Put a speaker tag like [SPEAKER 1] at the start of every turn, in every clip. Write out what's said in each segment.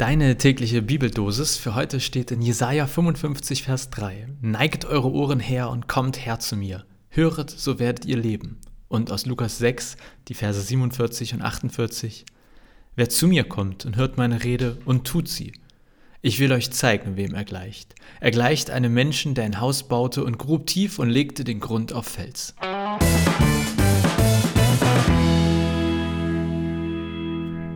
[SPEAKER 1] Deine tägliche Bibeldosis für heute steht in Jesaja 55, Vers 3. Neigt eure Ohren her und kommt her zu mir. Höret, so werdet ihr leben. Und aus Lukas 6, die Verse 47 und 48. Wer zu mir kommt und hört meine Rede und tut sie. Ich will euch zeigen, wem er gleicht. Er gleicht einem Menschen, der ein Haus baute und grub tief und legte den Grund auf Fels.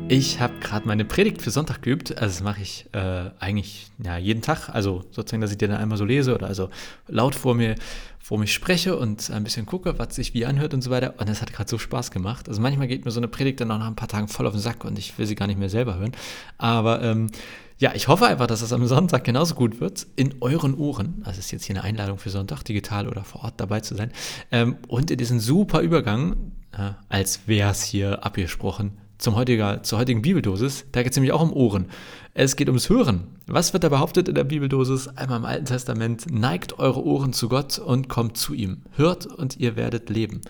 [SPEAKER 1] Ich habe gerade meine Predigt für Sonntag geübt. Also das mache ich äh, eigentlich ja, jeden Tag. Also sozusagen, dass ich die dann einmal so lese oder also laut vor mir, vor mich spreche und ein bisschen gucke, was sich wie anhört und so weiter. Und das hat gerade so Spaß gemacht. Also manchmal geht mir so eine Predigt dann auch nach ein paar Tagen voll auf den Sack und ich will sie gar nicht mehr selber hören. Aber ähm, ja, ich hoffe einfach, dass das am Sonntag genauso gut wird. In euren Ohren. Also ist jetzt hier eine Einladung für Sonntag, digital oder vor Ort dabei zu sein. Ähm, und in diesen super Übergang, äh, als wäre es hier abgesprochen, zum heutiger, zur heutigen Bibeldosis. Da geht es nämlich auch um Ohren. Es geht ums Hören. Was wird da behauptet in der Bibeldosis? Einmal im Alten Testament, neigt eure Ohren zu Gott und kommt zu ihm. Hört und ihr werdet leben.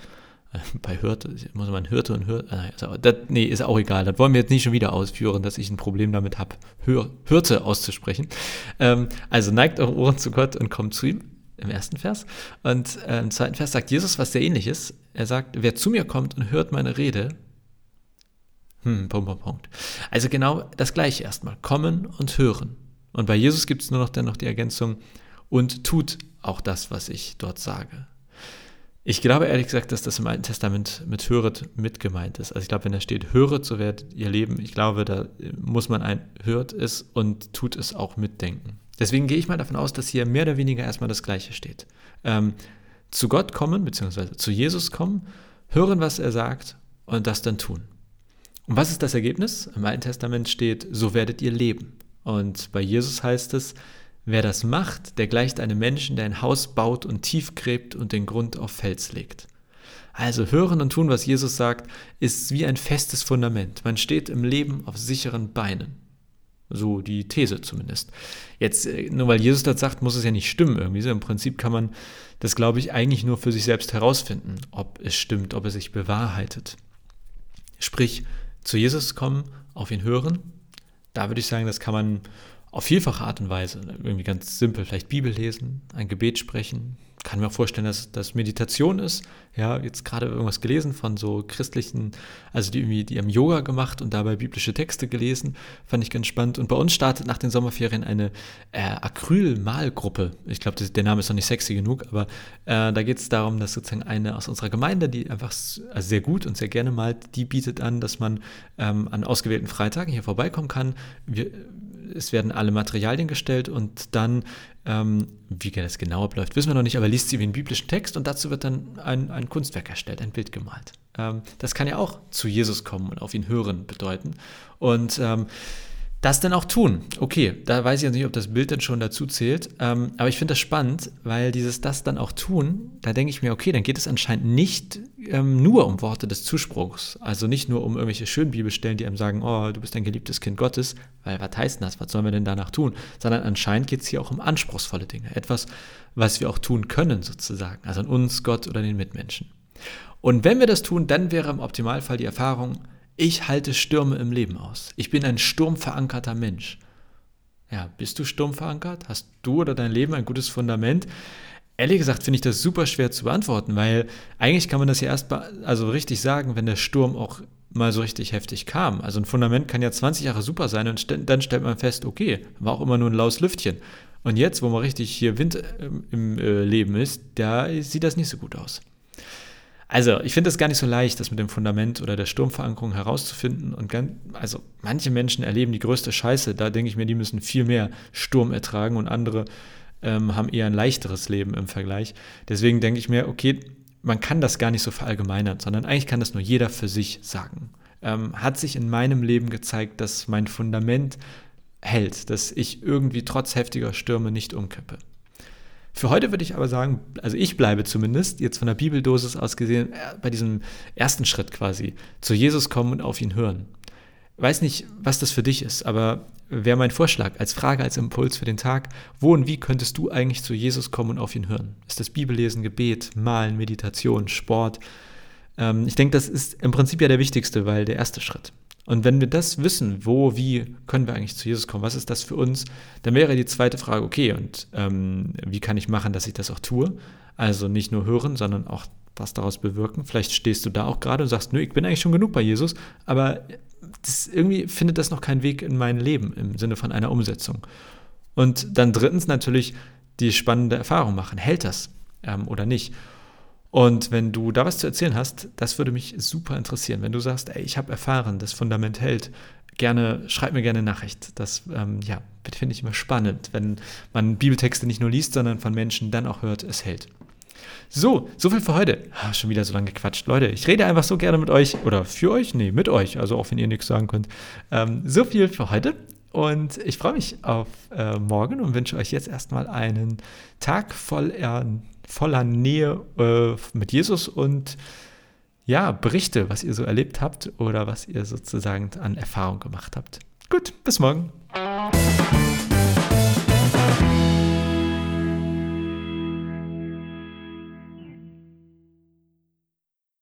[SPEAKER 1] Äh, bei Hörte muss man Hörte und Hörte. Also, das, nee, ist auch egal. Das wollen wir jetzt nicht schon wieder ausführen, dass ich ein Problem damit habe, Hör, Hörte auszusprechen. Ähm, also neigt eure Ohren zu Gott und kommt zu ihm im ersten Vers. Und äh, im zweiten Vers sagt Jesus was sehr ähnliches. Er sagt, wer zu mir kommt und hört meine Rede, hm, Punkt, Punkt, Punkt. Also genau das gleiche erstmal. Kommen und hören. Und bei Jesus gibt es nur noch dann die Ergänzung und tut auch das, was ich dort sage. Ich glaube ehrlich gesagt, dass das im Alten Testament mit höret mit gemeint ist. Also ich glaube, wenn da steht, höret, so wird ihr Leben, ich glaube, da muss man ein hört es und tut es auch mitdenken. Deswegen gehe ich mal davon aus, dass hier mehr oder weniger erstmal das Gleiche steht. Ähm, zu Gott kommen, beziehungsweise zu Jesus kommen, hören, was er sagt und das dann tun. Und was ist das Ergebnis? Im Alten Testament steht, so werdet ihr leben. Und bei Jesus heißt es, wer das macht, der gleicht einem Menschen, der ein Haus baut und tief gräbt und den Grund auf Fels legt. Also hören und tun, was Jesus sagt, ist wie ein festes Fundament. Man steht im Leben auf sicheren Beinen. So die These zumindest. Jetzt, äh, nur weil Jesus das sagt, muss es ja nicht stimmen irgendwie. Im Prinzip kann man das, glaube ich, eigentlich nur für sich selbst herausfinden, ob es stimmt, ob es sich bewahrheitet. Sprich, zu Jesus kommen, auf ihn hören. Da würde ich sagen, das kann man auf vielfache Art und Weise, irgendwie ganz simpel, vielleicht Bibel lesen, ein Gebet sprechen, kann mir auch vorstellen, dass das Meditation ist. Ja, jetzt gerade irgendwas gelesen von so christlichen, also die irgendwie, die haben Yoga gemacht und dabei biblische Texte gelesen, fand ich ganz spannend. Und bei uns startet nach den Sommerferien eine äh, Acryl-Malgruppe. Ich glaube, der Name ist noch nicht sexy genug, aber äh, da geht es darum, dass sozusagen eine aus unserer Gemeinde, die einfach also sehr gut und sehr gerne malt, die bietet an, dass man ähm, an ausgewählten Freitagen hier vorbeikommen kann. Wir, es werden alle Materialien gestellt und dann, ähm, wie das genau abläuft, wissen wir noch nicht, aber liest sie wie einen biblischen Text und dazu wird dann ein, ein Kunstwerk erstellt, ein Bild gemalt. Ähm, das kann ja auch zu Jesus kommen und auf ihn hören bedeuten. Und ähm, das dann auch tun. Okay, da weiß ich jetzt nicht, ob das Bild dann schon dazu zählt, ähm, aber ich finde das spannend, weil dieses das dann auch tun, da denke ich mir, okay, dann geht es anscheinend nicht ähm, nur um Worte des Zuspruchs, also nicht nur um irgendwelche schönen Bibelstellen, die einem sagen, oh, du bist ein geliebtes Kind Gottes, weil was heißt das, was sollen wir denn danach tun, sondern anscheinend geht es hier auch um anspruchsvolle Dinge, etwas, was wir auch tun können sozusagen, also an uns, Gott oder den Mitmenschen. Und wenn wir das tun, dann wäre im Optimalfall die Erfahrung, ich halte Stürme im Leben aus. Ich bin ein sturmverankerter Mensch. Ja, bist du sturmverankert? Hast du oder dein Leben ein gutes Fundament? Ehrlich gesagt finde ich das super schwer zu beantworten, weil eigentlich kann man das ja erst also richtig sagen, wenn der Sturm auch mal so richtig heftig kam. Also ein Fundament kann ja 20 Jahre super sein und dann stellt man fest, okay, war auch immer nur ein laues Lüftchen. Und jetzt, wo man richtig hier Wind ähm, im äh, Leben ist, da sieht das nicht so gut aus. Also, ich finde es gar nicht so leicht, das mit dem Fundament oder der Sturmverankerung herauszufinden. Und ganz, also manche Menschen erleben die größte Scheiße. Da denke ich mir, die müssen viel mehr Sturm ertragen und andere ähm, haben eher ein leichteres Leben im Vergleich. Deswegen denke ich mir, okay, man kann das gar nicht so verallgemeinern, sondern eigentlich kann das nur jeder für sich sagen. Ähm, hat sich in meinem Leben gezeigt, dass mein Fundament hält, dass ich irgendwie trotz heftiger Stürme nicht umkippe. Für heute würde ich aber sagen, also ich bleibe zumindest, jetzt von der Bibeldosis aus gesehen, äh, bei diesem ersten Schritt quasi, zu Jesus kommen und auf ihn hören. Weiß nicht, was das für dich ist, aber wäre mein Vorschlag als Frage, als Impuls für den Tag, wo und wie könntest du eigentlich zu Jesus kommen und auf ihn hören? Ist das Bibellesen, Gebet, Malen, Meditation, Sport? Ähm, ich denke, das ist im Prinzip ja der wichtigste, weil der erste Schritt. Und wenn wir das wissen, wo, wie können wir eigentlich zu Jesus kommen, was ist das für uns, dann wäre die zweite Frage, okay, und ähm, wie kann ich machen, dass ich das auch tue? Also nicht nur hören, sondern auch was daraus bewirken. Vielleicht stehst du da auch gerade und sagst, nö, ich bin eigentlich schon genug bei Jesus, aber das, irgendwie findet das noch keinen Weg in mein Leben im Sinne von einer Umsetzung. Und dann drittens natürlich die spannende Erfahrung machen. Hält das ähm, oder nicht? Und wenn du da was zu erzählen hast, das würde mich super interessieren. Wenn du sagst, ey, ich habe erfahren, das Fundament hält, gerne, schreib mir gerne Nachricht. Das ähm, ja, finde ich immer spannend, wenn man Bibeltexte nicht nur liest, sondern von Menschen dann auch hört, es hält. So, so viel für heute. Ah, schon wieder so lange gequatscht. Leute, ich rede einfach so gerne mit euch oder für euch, nee, mit euch, also auch wenn ihr nichts sagen könnt. Ähm, so viel für heute. Und ich freue mich auf äh, morgen und wünsche euch jetzt erstmal einen Tag voll, äh, voller Nähe äh, mit Jesus und ja, Berichte, was ihr so erlebt habt oder was ihr sozusagen an Erfahrung gemacht habt. Gut, bis morgen.